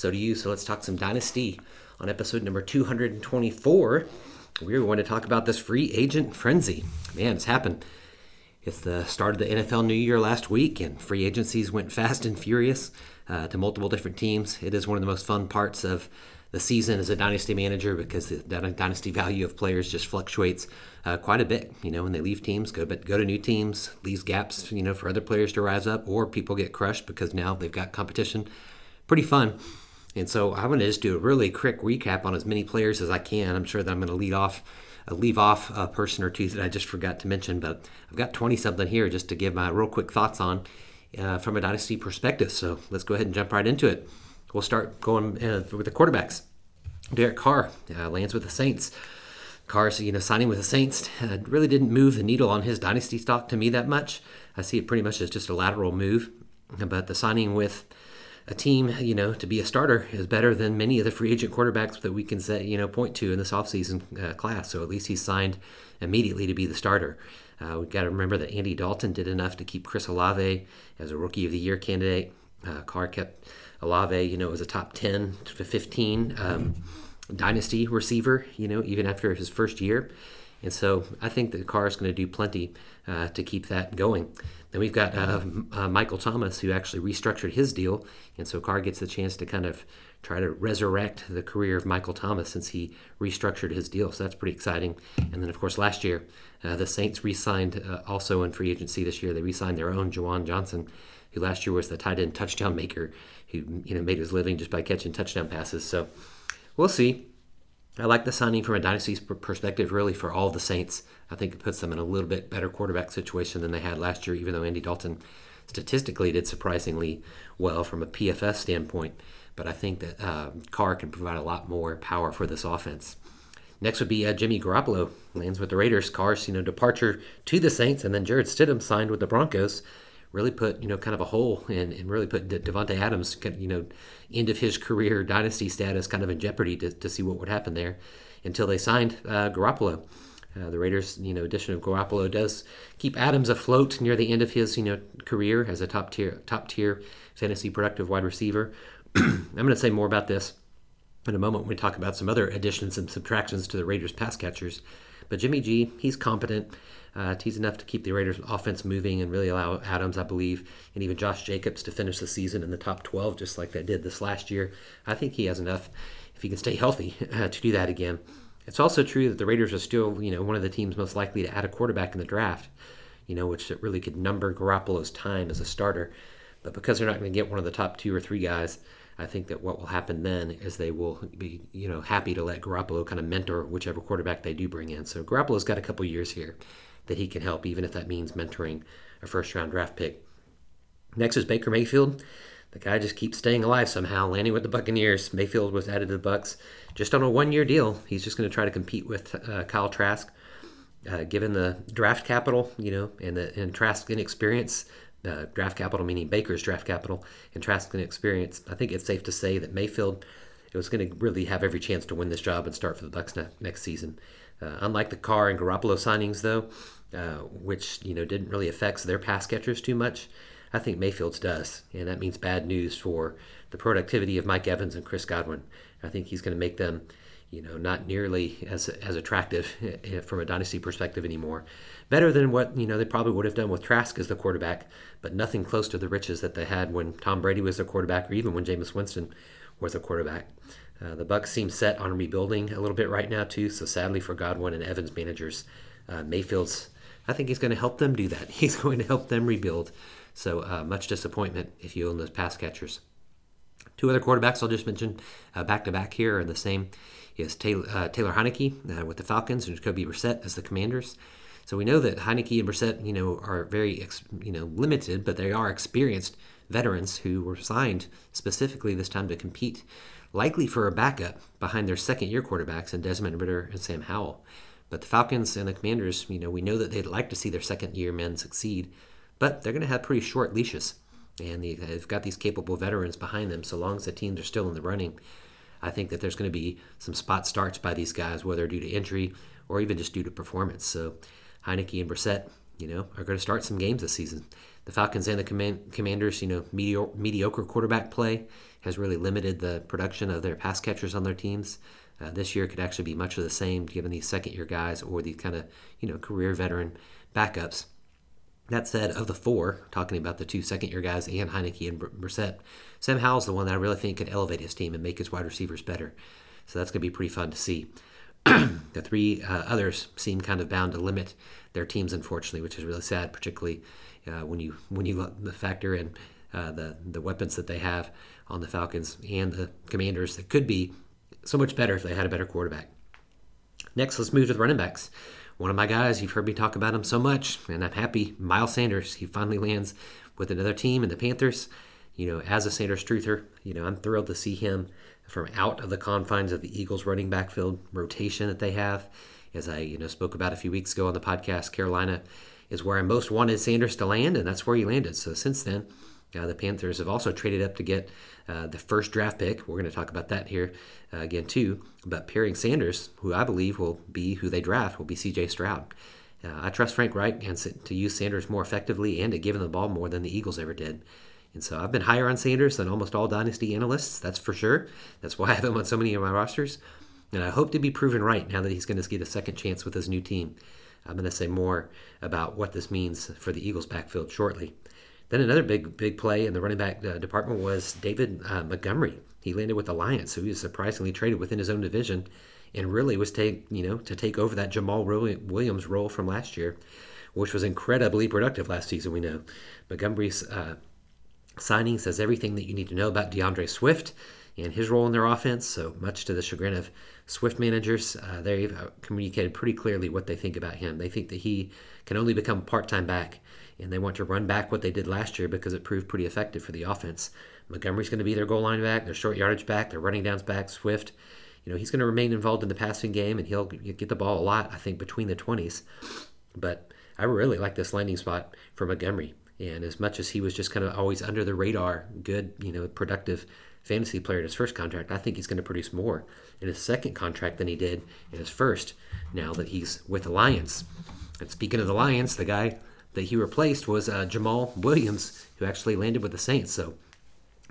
So do you. So let's talk some Dynasty. On episode number 224, we're going to talk about this free agent frenzy. Man, it's happened. It's the start of the NFL New Year last week, and free agencies went fast and furious uh, to multiple different teams. It is one of the most fun parts of the season as a dynasty manager because the dynasty value of players just fluctuates uh, quite a bit. You know, when they leave teams, go but go to new teams, leaves gaps, you know, for other players to rise up, or people get crushed because now they've got competition. Pretty fun. And so I'm going to just do a really quick recap on as many players as I can. I'm sure that I'm going to lead off, uh, leave off a person or two that I just forgot to mention, but I've got 20 something here just to give my real quick thoughts on uh, from a dynasty perspective. So let's go ahead and jump right into it. We'll start going uh, with the quarterbacks. Derek Carr uh, lands with the Saints. Carr's, you know, signing with the Saints uh, really didn't move the needle on his dynasty stock to me that much. I see it pretty much as just a lateral move. But the signing with a team, you know, to be a starter is better than many of the free agent quarterbacks that we can say, you know, point to in this offseason uh, class. So at least he's signed immediately to be the starter. Uh, we've got to remember that Andy Dalton did enough to keep Chris Olave as a Rookie of the Year candidate. Uh, Carr kept Olave, you know, as a top 10 to 15 um, dynasty receiver, you know, even after his first year. And so I think that Carr is going to do plenty uh, to keep that going. Then we've got uh, uh, Michael Thomas, who actually restructured his deal. And so Carr gets the chance to kind of try to resurrect the career of Michael Thomas since he restructured his deal. So that's pretty exciting. And then, of course, last year, uh, the Saints re signed uh, also in free agency this year. They re signed their own Juwan Johnson, who last year was the tight end touchdown maker, who you know made his living just by catching touchdown passes. So we'll see. I like the signing from a dynasty perspective, really, for all the Saints. I think it puts them in a little bit better quarterback situation than they had last year, even though Andy Dalton statistically did surprisingly well from a PFF standpoint. But I think that uh, Carr can provide a lot more power for this offense. Next would be uh, Jimmy Garoppolo lands with the Raiders. Carr's you know departure to the Saints, and then Jarrett Stidham signed with the Broncos really put you know kind of a hole and, and really put De- Davante Adams you know end of his career dynasty status kind of in jeopardy to, to see what would happen there until they signed uh, Garoppolo. Uh, the Raiders, you know, addition of Garoppolo does keep Adams afloat near the end of his, you know, career as a top tier, top tier fantasy productive wide receiver. I'm going to say more about this in a moment when we talk about some other additions and subtractions to the Raiders pass catchers. But Jimmy G, he's competent. Uh, he's enough to keep the Raiders' offense moving and really allow Adams, I believe, and even Josh Jacobs to finish the season in the top 12, just like they did this last year. I think he has enough, if he can stay healthy, uh, to do that again. It's also true that the Raiders are still, you know, one of the teams most likely to add a quarterback in the draft, you know, which really could number Garoppolo's time as a starter. But because they're not going to get one of the top two or three guys, I think that what will happen then is they will be, you know, happy to let Garoppolo kind of mentor whichever quarterback they do bring in. So Garoppolo's got a couple years here that he can help, even if that means mentoring a first round draft pick. Next is Baker Mayfield. The guy just keeps staying alive somehow, landing with the Buccaneers. Mayfield was added to the Bucks just on a one-year deal. He's just going to try to compete with uh, Kyle Trask, uh, given the draft capital, you know, and the and Trask's inexperience. Uh, draft capital meaning Baker's draft capital and Trask's inexperience. I think it's safe to say that Mayfield it was going to really have every chance to win this job and start for the Bucks ne- next season. Uh, unlike the Carr and Garoppolo signings, though, uh, which you know didn't really affect their pass catchers too much, I think Mayfield's does, and that means bad news for the productivity of Mike Evans and Chris Godwin. I think he's going to make them, you know, not nearly as as attractive from a dynasty perspective anymore. Better than what you know they probably would have done with Trask as the quarterback, but nothing close to the riches that they had when Tom Brady was their quarterback, or even when Jameis Winston was their quarterback. Uh, the Bucks seem set on rebuilding a little bit right now too. So sadly for Godwin and Evans managers, uh, Mayfield's I think he's going to help them do that. He's going to help them rebuild. So uh, much disappointment if you own those pass catchers. Two other quarterbacks I'll just mention back to back here are the same. Is Taylor, uh, Taylor Heinicke uh, with the Falcons and Jacoby Brissett as the Commanders. So we know that Heinicke and Brissett, you know, are very, you know, limited, but they are experienced veterans who were signed specifically this time to compete likely for a backup behind their second year quarterbacks in Desmond Ridder and Sam Howell. But the Falcons and the Commanders, you know, we know that they'd like to see their second year men succeed, but they're going to have pretty short leashes. And they've got these capable veterans behind them, so long as the teams are still in the running. I think that there's going to be some spot starts by these guys, whether due to injury or even just due to performance. So Heinicke and Brissett, you know, are going to start some games this season. The Falcons and the command- Commanders, you know, mediocre, mediocre quarterback play has really limited the production of their pass catchers on their teams. Uh, this year could actually be much of the same, given these second year guys or these kind of you know career veteran backups. That said, of the four, talking about the two second year guys and Heinicke and Brissett, Sam Howell's the one that I really think could elevate his team and make his wide receivers better. So that's going to be pretty fun to see. the three uh, others seem kind of bound to limit their teams, unfortunately, which is really sad, particularly uh, when you when you the factor in uh, the the weapons that they have on the Falcons and the Commanders that could be so much better if they had a better quarterback. Next, let's move to the running backs. One of my guys, you've heard me talk about him so much, and I'm happy. Miles Sanders, he finally lands with another team in the Panthers. You know, as a Sanders truther, you know, I'm thrilled to see him from out of the confines of the Eagles running backfield rotation that they have. As I, you know, spoke about a few weeks ago on the podcast, Carolina is where I most wanted Sanders to land, and that's where he landed. So since then, uh, the Panthers have also traded up to get uh, the first draft pick. We're going to talk about that here uh, again too. But pairing Sanders, who I believe will be who they draft, will be C.J. Stroud. Uh, I trust Frank Reich and to use Sanders more effectively and to give him the ball more than the Eagles ever did. And so I've been higher on Sanders than almost all dynasty analysts. That's for sure. That's why I have him on so many of my rosters. And I hope to be proven right now that he's going to get a second chance with his new team. I'm going to say more about what this means for the Eagles' backfield shortly. Then another big big play in the running back uh, department was David uh, Montgomery. He landed with the Lions, so he was surprisingly traded within his own division, and really was take you know to take over that Jamaal Williams role from last year, which was incredibly productive last season. We know Montgomery's uh, signing says everything that you need to know about D'Andre Swift and his role in their offense. So much to the chagrin of Swift managers, uh, they've uh, communicated pretty clearly what they think about him. They think that he can only become part-time back and they want to run back what they did last year because it proved pretty effective for the offense. Montgomery's going to be their goal line back, their short yardage back, their running downs back. Swift, you know, he's going to remain involved in the passing game and he'll get the ball a lot, I think, between the 20s. But I really like this landing spot for Montgomery. And as much as he was just kind of always under the radar, good, you know, productive fantasy player in his first contract, I think he's going to produce more in his second contract than he did in his first now that he's with the Lions. And speaking of the Lions, the guy that he replaced was uh, Jamaal Williams, who actually landed with the Saints. So,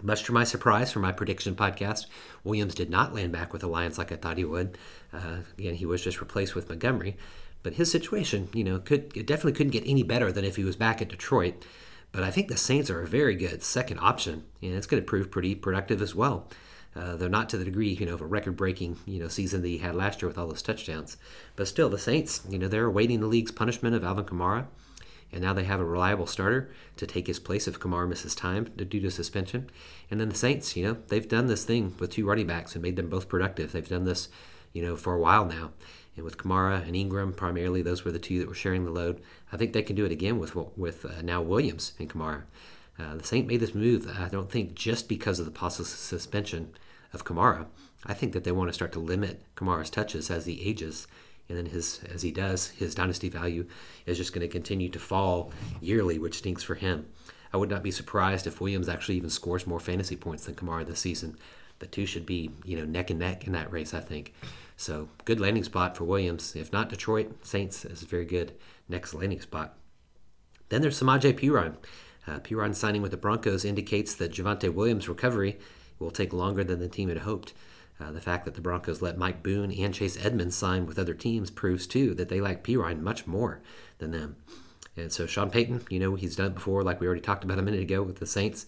much to my surprise for my prediction podcast, Williams did not land back with the Lions like I thought he would. Uh, again, he was just replaced with Montgomery. But his situation, you know, could it definitely couldn't get any better than if he was back at Detroit. But I think the Saints are a very good second option, and it's going to prove pretty productive as well. Uh, they're not to the degree, you know, of a record-breaking, you know, season that he had last year with all those touchdowns. But still, the Saints, you know, they're awaiting the league's punishment of Alvin Kamara and now they have a reliable starter to take his place if Kamara misses time due to suspension. And then the Saints, you know, they've done this thing with two running backs and made them both productive. They've done this, you know, for a while now. And with Kamara and Ingram, primarily, those were the two that were sharing the load. I think they can do it again with with uh, now Williams and Kamara. Uh, the Saint made this move, I don't think, just because of the possible suspension of Kamara. I think that they want to start to limit Kamara's touches as he ages and then his as he does, his dynasty value is just going to continue to fall yearly, which stinks for him. I would not be surprised if Williams actually even scores more fantasy points than Kamara this season. The two should be, you know, neck and neck in that race, I think. So good landing spot for Williams. If not Detroit, Saints is a very good next landing spot. Then there's Samaje Perine. Uh, signing with the Broncos indicates that Javonte Williams' recovery will take longer than the team had hoped. Uh, the fact that the Broncos let Mike Boone and Chase Edmonds sign with other teams proves too that they like Perine much more than them. And so Sean Payton, you know, he's done it before, like we already talked about a minute ago with the Saints.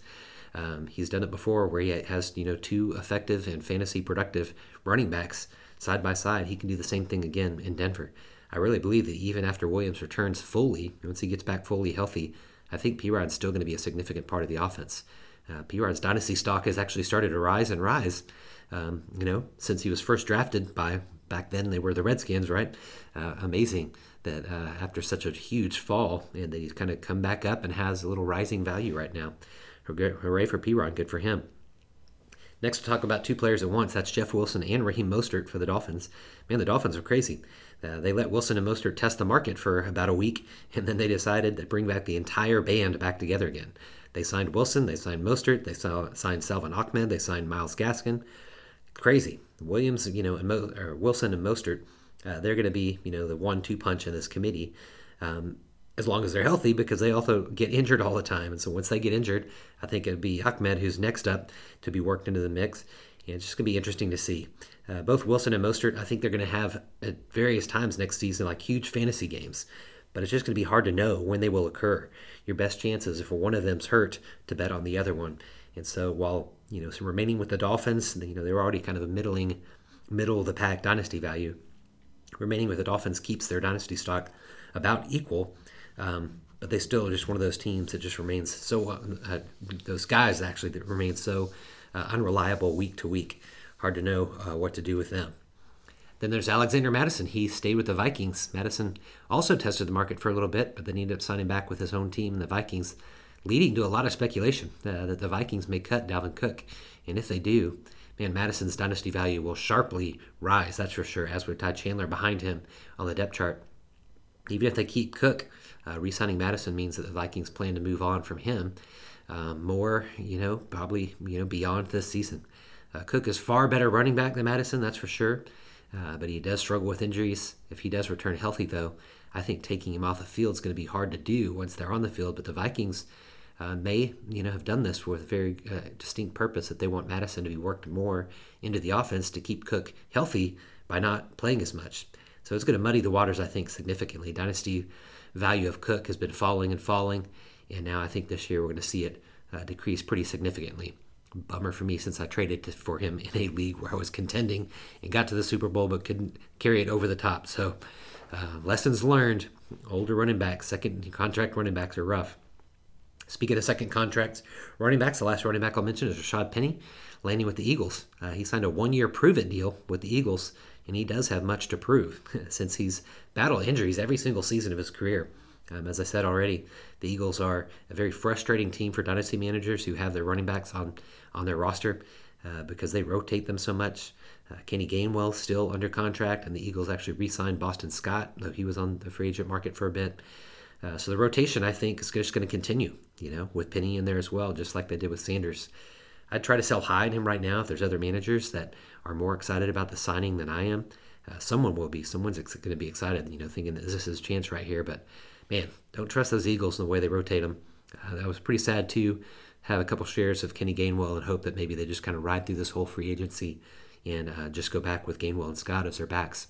Um, he's done it before where he has, you know, two effective and fantasy productive running backs side by side. He can do the same thing again in Denver. I really believe that even after Williams returns fully, once he gets back fully healthy, I think Perine's still going to be a significant part of the offense. Uh, Perine's dynasty stock has actually started to rise and rise um, you know, since he was first drafted by back then they were the Redskins, right? Uh, amazing that uh, after such a huge fall and that he's kind of come back up and has a little rising value right now. Hooray for P Rod, good for him. Next, we'll talk about two players at once. That's Jeff Wilson and Raheem Mostert for the Dolphins. Man, the Dolphins are crazy. Uh, they let Wilson and Mostert test the market for about a week, and then they decided to bring back the entire band back together again. They signed Wilson, they signed Mostert, they signed Salvon Ahmed, they signed Myles Gaskin. Crazy. Williams, you know, and Mo, Wilson and Mostert, uh, they're going to be, you know, the one-two punch in this committee. Um, as long as they're healthy, because they also get injured all the time. And so once they get injured, I think it'd be Ahmed who's next up to be worked into the mix. Yeah, it's just going to be interesting to see. Uh, both Wilson and Mostert, I think they're going to have at various times next season like huge fantasy games, but it's just going to be hard to know when they will occur. Your best chances if one of them's hurt to bet on the other one. And so while you know so remaining with the Dolphins, you know they're already kind of a middling, middle of the pack dynasty value. Remaining with the Dolphins keeps their dynasty stock about equal. Um, but they still are just one of those teams that just remains so uh, those guys actually that remain so uh, unreliable week to week. Hard to know uh, what to do with them. Then there's Alexander Mattison. He stayed with the Vikings. Mattison also tested the market for a little bit, but then he ended up signing back with his own team, the Vikings, leading to a lot of speculation uh, that the Vikings may cut Dalvin Cook. And if they do, man, Mattison's dynasty value will sharply rise, that's for sure, as with Ty Chandler behind him on the depth chart. Even if they keep Cook, uh, re-signing Mattison means that the Vikings plan to move on from him um, more, you know, probably you know beyond this season. Uh, Cook is far better running back than Mattison, that's for sure. Uh, but he does struggle with injuries. If he does return healthy, though, I think taking him off the field is going to be hard to do once they're on the field. But the Vikings uh, may, you know, have done this with a very uh, distinct purpose that they want Mattison to be worked more into the offense to keep Cook healthy by not playing as much. So it's going to muddy the waters, I think, significantly. Dynasty value of Cook has been falling and falling, and now I think this year we're going to see it uh, decrease pretty significantly. Bummer for me since I traded for him in a league where I was contending and got to the Super Bowl but couldn't carry it over the top. So, uh, lessons learned. Older running backs, second contract running backs are rough. Speaking of second contracts, running backs, the last running back I'll mention is Rashaad Penny, landing with the Eagles. Uh, he signed a one year prove it deal with the Eagles and he does have much to prove since he's battled injuries every single season of his career. Um, as I said already, the Eagles are a very frustrating team for dynasty managers who have their running backs on on their roster uh, because they rotate them so much. Uh, Kenny Gainwell still under contract, and the Eagles actually re-signed Boston Scott, though he was on the free agent market for a bit. Uh, so the rotation, I think, is just going to continue. You know, with Penny in there as well, just like they did with Sanders. I'd try to sell high in him right now if there's other managers that are more excited about the signing than I am. Uh, someone will be. Someone's ex- going to be excited, you know, thinking that this is his chance right here. But man, don't trust those Eagles in the way they rotate them. Uh, that was pretty sad too. Have a couple shares of Kenny Gainwell and hope that maybe they just kind of ride through this whole free agency and uh, just go back with Gainwell and Scott as their backs.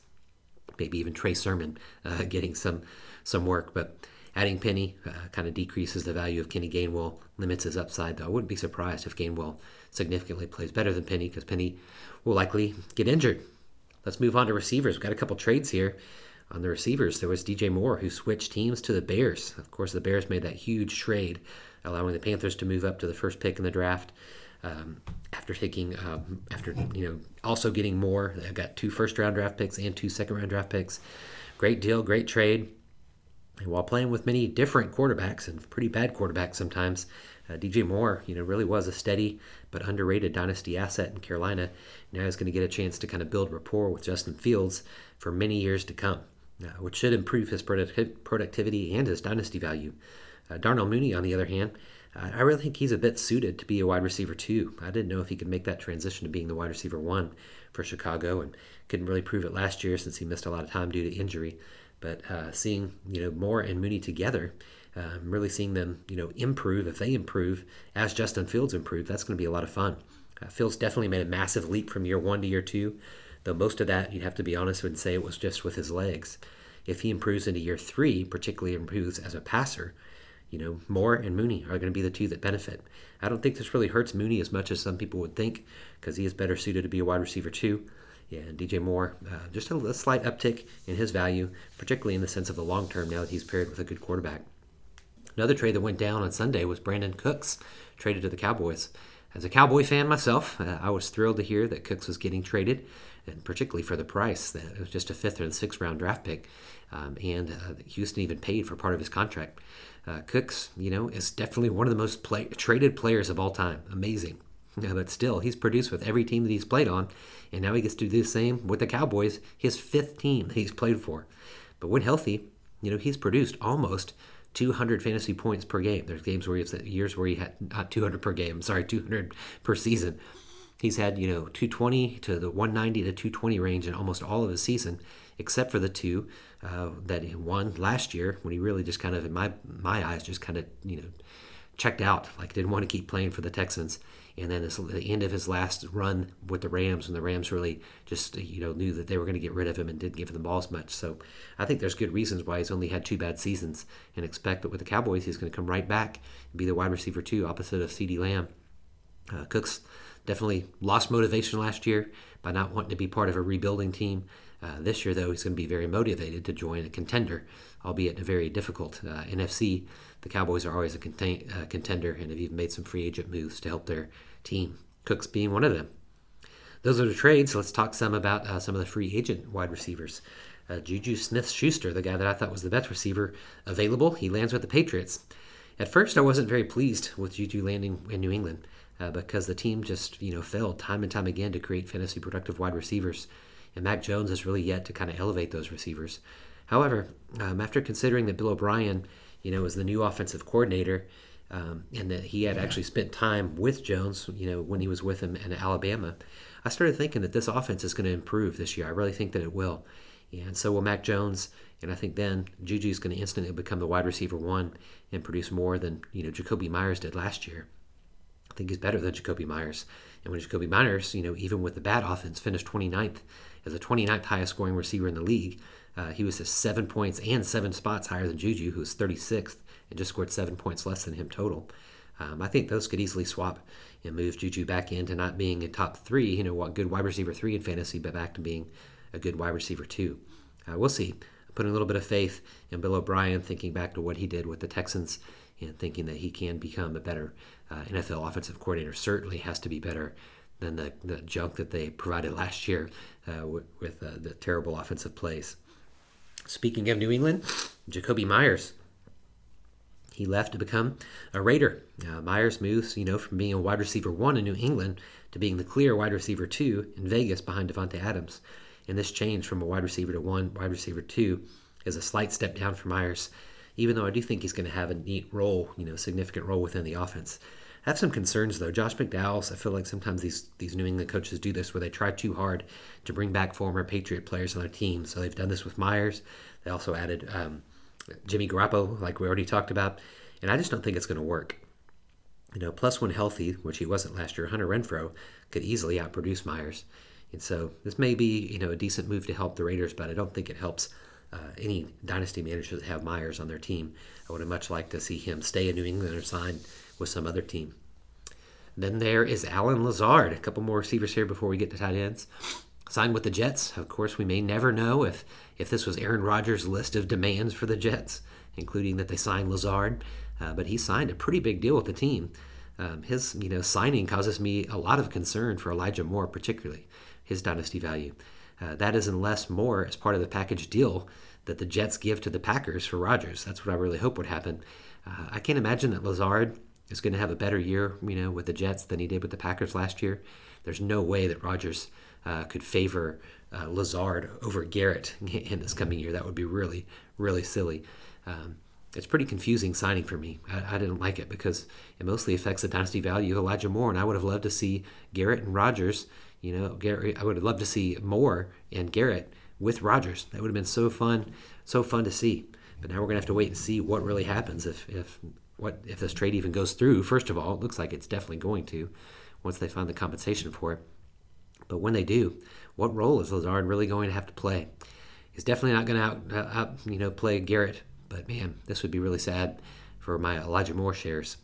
Maybe even Trey Sermon uh, getting some some work, but adding Penny uh, kind of decreases the value of Kenny Gainwell, limits his upside. Though I wouldn't be surprised if Gainwell significantly plays better than Penny because Penny will likely get injured. Let's move on to receivers. We've got a couple trades here. On the receivers, there was DJ Moore who switched teams to the Bears. Of course, the Bears made that huge trade, allowing the Panthers to move up to the first pick in the draft. Um, after taking, um, after you know, also getting more, they've got two first round draft picks and two second round draft picks. Great deal, great trade. While playing with many different quarterbacks and pretty bad quarterbacks sometimes, uh, DJ Moore, you know, really was a steady but underrated dynasty asset in Carolina. Now he's going to get a chance to kind of build rapport with Justin Fields for many years to come, uh, which should improve his product- productivity and his dynasty value. Uh, Darnell Mooney, on the other hand, I really think he's a bit suited to be a wide receiver too. I didn't know if he could make that transition to being the wide receiver one for Chicago, and couldn't really prove it last year since he missed a lot of time due to injury. But uh, seeing you know Moore and Mooney together, um, really seeing them you know improve if they improve as Justin Fields improve, that's going to be a lot of fun. Uh, Fields definitely made a massive leap from year one to year two, though most of that you'd have to be honest and say it was just with his legs. If he improves into year three, particularly improves as a passer, you know, Moore and Mooney are going to be the two that benefit. I don't think this really hurts Mooney as much as some people would think because he is better suited to be a wide receiver too. Yeah, and DJ Moore, uh, just a, a, slight uptick in his value, particularly in the sense of the long term now that he's paired with a good quarterback. Another trade that went down on Sunday was Brandin Cooks, traded to the Cowboys. As a Cowboy fan myself, uh, I was thrilled to hear that Cooks was getting traded, and particularly for the price. That it was just a fifth or sixth round draft pick, um, and uh, Houston even paid for part of his contract. Uh, Cooks, you know, is definitely one of the most play- traded players of all time. Amazing. Yeah, but still, he's produced with every team that he's played on, and now he gets to do the same with the Cowboys, his fifth team that he's played for. But when healthy, you know, he's produced almost 200 fantasy points per game. There's games where he's years where he had not 200 per game, sorry, 200 per season. He's had, you know, 220 to the 190 to 220 range in almost all of his season, except for the two uh, that he won last year when he really just kind of, in my my eyes, just kind of, you know, checked out, like didn't want to keep playing for the Texans. And then this, the end of his last run with the Rams, when the Rams really just you know knew that they were going to get rid of him and didn't give him the ball as much. So I think there's good reasons why he's only had two bad seasons, and expect that with the Cowboys he's going to come right back and be the wide receiver too, opposite of CeeDee Lamb. Uh, Cooks definitely lost motivation last year by not wanting to be part of a rebuilding team. Uh, this year, though, he's going to be very motivated to join a contender, albeit a very difficult uh, NFC. The Cowboys are always a contain, uh, contender and have even made some free agent moves to help their team, Cooks being one of them. Those are the trades. Let's talk some about uh, some of the free agent wide receivers. Uh, Juju Smith Schuster, the guy that I thought was the best receiver available, he lands with the Patriots. At first, I wasn't very pleased with Juju landing in New England uh, because the team just you know failed time and time again to create fantasy productive wide receivers, and Mac Jones has really yet to kind of elevate those receivers. However, um, after considering that Bill O'Brien, you know, is the new offensive coordinator, um, and that he had actually spent time with Jones, you know, when he was with him in Alabama, I started thinking that this offense is going to improve this year. I really think that it will. And so will Mac Jones, and I think then Juju is going to instantly become the wide receiver one and produce more than you know Jakobi Meyers did last year. I think he's better than Jakobi Meyers. And when Jakobi Meyers, you know, even with the bad offense, finished 29th as the 29th highest scoring receiver in the league, uh, he was just seven points and seven spots higher than Juju, who was 36th and just scored seven points less than him total. Um, I think those could easily swap and move Juju back into not being a top three, you know, what good wide receiver three in fantasy, but back to being a good wide receiver two. Uh, we'll see. I'm putting a little bit of faith in Bill O'Brien, thinking back to what he did with the Texans and thinking that he can become a better uh, NFL offensive coordinator. Certainly has to be better than the, the junk that they provided last year uh, with, with uh, the terrible offensive plays. Speaking of New England, Jakobi Meyers he left to become a Raider. Meyers moves, you know, from being a wide receiver one in New England to being the clear wide receiver two in Vegas behind Davante Adams. And this change from a wide receiver to one wide receiver two is a slight step down for Meyers, even though I do think he's going to have a neat role, you know, significant role within the offense. I have some concerns though. Josh McDaniels, I feel like sometimes these these New England coaches do this where they try too hard to bring back former Patriot players on their team. So they've done this with Meyers. They also added um, Jimmy Garoppolo, like we already talked about, and I just don't think it's going to work. You know, plus when healthy, which he wasn't last year, Hunter Renfrow could easily outproduce Meyers. and so this may be you know a decent move to help the Raiders, but I don't think it helps uh, any dynasty managers that have Meyers on their team. I would have much liked to see him stay in New England or sign with some other team. Then there is Allen Lazard. A couple more receivers here before we get to tight ends. Signed with the Jets. Of course, we may never know if if this was Aaron Rodgers' list of demands for the Jets, including that they signed Lazard. Uh, but he signed a pretty big deal with the team. Um, his you know signing causes me a lot of concern for Elijah Moore, particularly his dynasty value. Uh, that is unless Moore as part of the package deal that the Jets give to the Packers for Rodgers. That's what I really hope would happen. Uh, I can't imagine that Lazard is going to have a better year, you know, with the Jets than he did with the Packers last year. There's no way that Rodgers uh, could favor uh, Lazard over Garrett in this coming year. That would be really, really silly. Um, it's pretty confusing signing for me. I, I, didn't like it because it mostly affects the dynasty value of Elijah Moore, and I would have loved to see Garrett and Rodgers. You know, Garrett. I would have loved to see Moore and Garrett with Rodgers. That would have been so fun, so fun to see. But now we're gonna have to wait and see what really happens if if what if this trade even goes through. First of all, it looks like it's definitely going to once they find the compensation for it. But when they do, what role is Lazard really going to have to play? He's definitely not going to out, uh, out, you know, play Garrett. But man, this would be really sad for my Elijah Moore shares.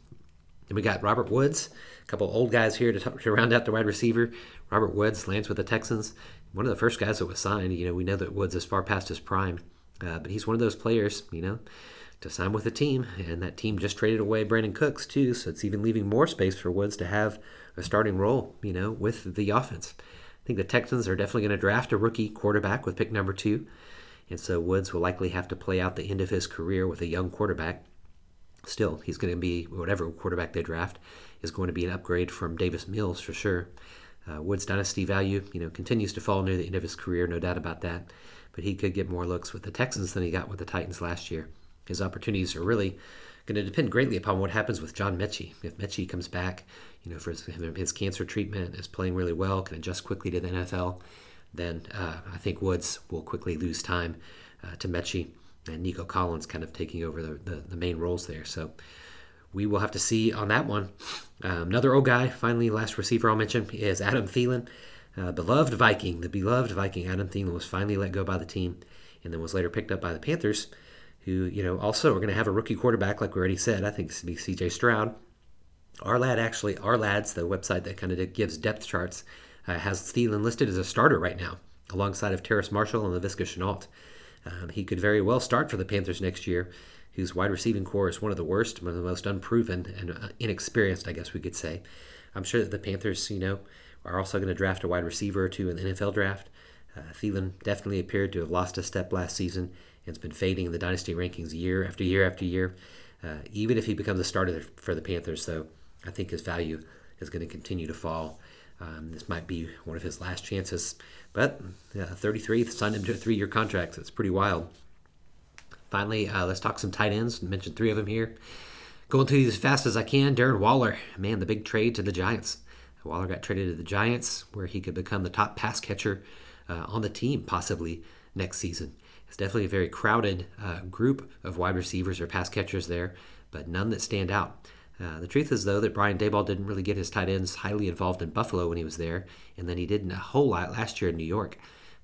Then we got Robert Woods, a couple old guys here to, to round out the wide receiver. Robert Woods lands with the Texans. One of the first guys that was signed. You know, we know that Woods is far past his prime, uh, but he's one of those players. You know, to sign with a team, and that team just traded away Brandin Cooks too, so it's even leaving more space for Woods to have a starting role. You know, with the offense. I think the Texans are definitely going to draft a rookie quarterback with pick number two. And so Woods will likely have to play out the end of his career with a young quarterback. Still, he's going to be whatever quarterback they draft is going to be an upgrade from Davis Mills for sure. Uh, Woods' dynasty value, you know, continues to fall near the end of his career, no doubt about that. But he could get more looks with the Texans than he got with the Titans last year. His opportunities are really going to depend greatly upon what happens with John Metchie. If Metchie comes back, you know, for his, his cancer treatment, is playing really well, can adjust quickly to the NFL, then uh, I think Woods will quickly lose time uh, to Metchie and Nico Collins kind of taking over the, the, the, main roles there. So we will have to see on that one. Um, another old guy, finally, last receiver I'll mention is Adam Thielen. Uh, beloved Viking, the beloved Viking Adam Thielen was finally let go by the team and then was later picked up by the Panthers, who, you know, also are going to have a rookie quarterback, like we already said. I think it's going to be CJ Stroud. Our lad, actually, Ourlads, the website that kind of gives depth charts, uh, has Thielen listed as a starter right now, alongside of Terrace Marshall and Laviska Shenault. Um, he could very well start for the Panthers next year, whose wide receiving core is one of the worst, one of the most unproven and uh, inexperienced, I guess we could say. I'm sure that the Panthers, you know, are also going to draft a wide receiver or two in the NFL draft. Uh, Thielen definitely appeared to have lost a step last season and has been fading in the dynasty rankings year after year after year. Uh, even if he becomes a starter for the Panthers, though, I think his value is going to continue to fall. Um, this might be one of his last chances. But uh, 33 signed him to a three year contract. So it's pretty wild. Finally, uh, let's talk some tight ends. I mentioned three of them here. Going through these as fast as I can. Darren Waller, man, the big trade to the Giants. Waller got traded to the Giants, where he could become the top pass catcher uh, on the team, possibly next season. It's definitely a very crowded uh, group of wide receivers or pass catchers there, but none that stand out. Uh, the truth is, though, that Brian Daboll didn't really get his tight ends highly involved in Buffalo when he was there, and then he didn't a whole lot last year in New York.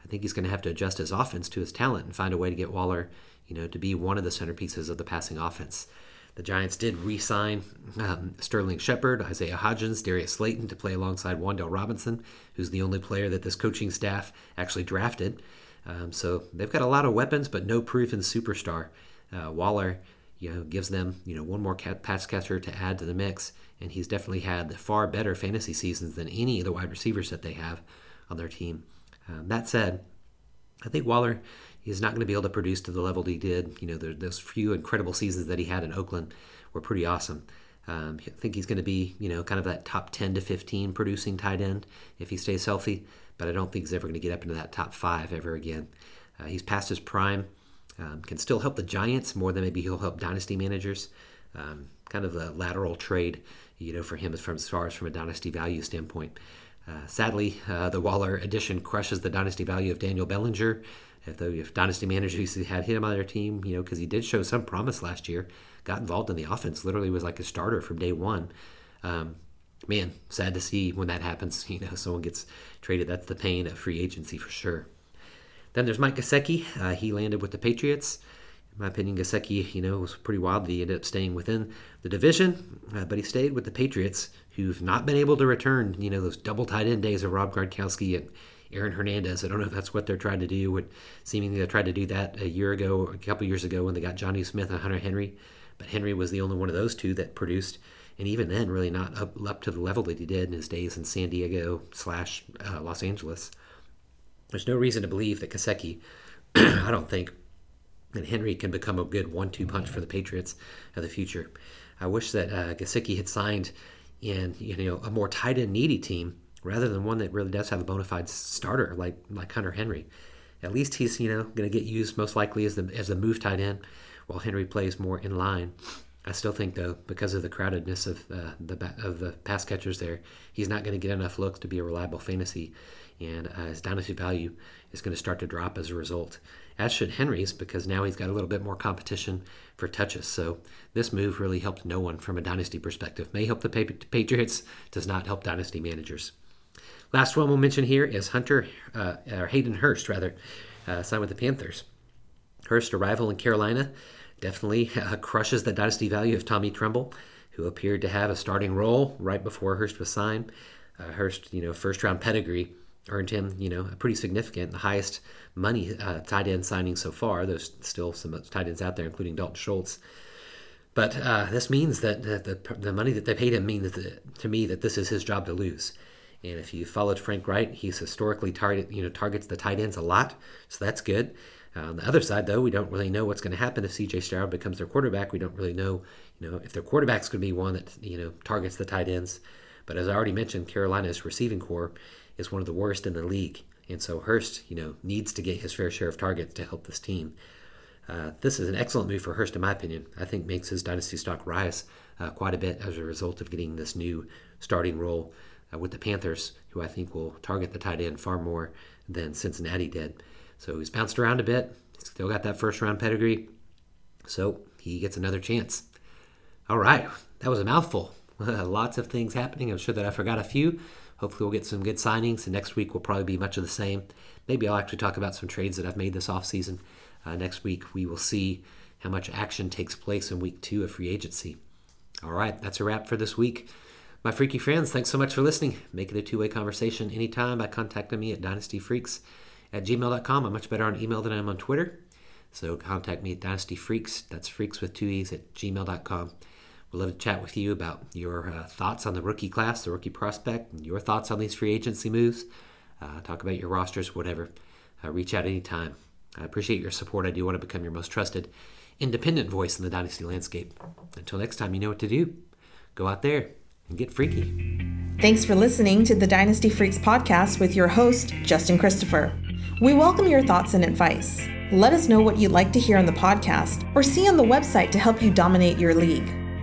I think he's going to have to adjust his offense to his talent and find a way to get Waller, you know, to be one of the centerpieces of the passing offense. The Giants did re-sign um, Sterling Shepard, Isaiah Hodgins, Darius Slayton to play alongside Wan'Dale Robinson, who's the only player that this coaching staff actually drafted. Um, so they've got a lot of weapons, but no proven superstar. Uh, Waller you know, gives them, you know, one more pass catcher to add to the mix. And he's definitely had far better fantasy seasons than any of the wide receivers that they have on their team. Um, that said, I think Waller is not going to be able to produce to the level he did. You know, those few incredible seasons that he had in Oakland were pretty awesome. Um, I think he's going to be, you know, kind of that top 10 to 15 producing tight end if he stays healthy, but I don't think he's ever going to get up into that top five ever again. Uh, he's past his prime um, can still help the Giants more than maybe he'll help dynasty managers. Um, kind of a lateral trade, you know, for him as far as from a dynasty value standpoint. Uh, sadly, uh, the Waller addition crushes the dynasty value of Daniel Bellinger. If, if dynasty managers had him on their team, you know, because he did show some promise last year, got involved in the offense, literally was like a starter from day one. Um, man, sad to see when that happens. You know, someone gets traded. That's the pain of free agency for sure. Then there's Mike Gesicki. Uh, he landed with the Patriots. In my opinion, Gesicki, you know, was pretty wild. He ended up staying within the division, uh, but he stayed with the Patriots, who've not been able to return, you know, those double tight end days of Rob Gronkowski and Aaron Hernandez. I don't know if that's what they're trying to do. Would seemingly they tried to do that a year ago, a couple years ago, when they got Jonnu Smith and Hunter Henry, but Henry was the only one of those two that produced, and even then, really not up, up to the level that he did in his days in San Diego slash uh, Los Angeles. There's no reason to believe that Gesicki, I don't think, that Henry can become a good one-two punch for the Patriots of the future. I wish that uh, had signed in you know a more tight end needy team rather than one that really does have a bona fide starter like like Hunter Henry. At least he's you know going to get used most likely as the as the move tight end, while Henry plays more in line. I still think though because of the crowdedness of uh, the of the pass catchers there, he's not going to get enough looks to be a reliable fantasy and uh, his dynasty value is going to start to drop as a result. As should Henry's, because now he's got a little bit more competition for touches. So this move really helped no one from a dynasty perspective. May help the Patriots, does not help dynasty managers. Last one we'll mention here is Hunter uh, or Hayden Hurst, rather, uh, signed with the Panthers. Hurst, arrival in Carolina, definitely uh, crushes the dynasty value of Tommy Tremble, who appeared to have a starting role right before Hurst was signed. Uh, Hurst, you know, first round pedigree earned him, you know, a pretty significant, the highest money uh, tight end signing so far. There's still some tight ends out there, including Dalton Schultz. But uh, this means that the, the, the, money that they paid him means that, to me that this is his job to lose. And if you followed Frank Reich, he's historically target you know targets the tight ends a lot, so that's good. Uh, on the other side, though, we don't really know what's going to happen if C.J. Stroud becomes their quarterback. We don't really know, you know, if their quarterback's going to be one that you know targets the tight ends. But as I already mentioned, Carolina's receiving core is one of the worst in the league, and so Hurst, you know, needs to get his fair share of targets to help this team. Uh, this is an excellent move for Hurst, in my opinion. I think makes his dynasty stock rise uh, quite a bit as a result of getting this new starting role uh, with the Panthers, who I think will target the tight end far more than Cincinnati did. So he's bounced around a bit. He's Still got that first round pedigree. So he gets another chance. All right, that was a mouthful. Lots of things happening. I'm sure that I forgot a few. Hopefully, we'll get some good signings. And next week will probably be much of the same. Maybe I'll actually talk about some trades that I've made this offseason. Uh, next week, we will see how much action takes place in week two of free agency. All right, that's a wrap for this week. My freaky friends, thanks so much for listening. Make it a two way conversation anytime by contacting me at dynastyfreaks at gmail.com. I'm much better on email than I am on Twitter. So contact me at dynastyfreaks, that's freaks with two E's at gmail.com. We'd love to chat with you about your uh, thoughts on the rookie class, the rookie prospect, your thoughts on these free agency moves. Uh, talk about your rosters, whatever. Uh, reach out anytime. I appreciate your support. I do want to become your most trusted, independent voice in the Dynasty landscape. Until next time, you know what to do. Go out there and get freaky. Thanks for listening to the Dynasty Freaks podcast with your host, Justin Christopher. We welcome your thoughts and advice. Let us know what you'd like to hear on the podcast or see on the website to help you dominate your league.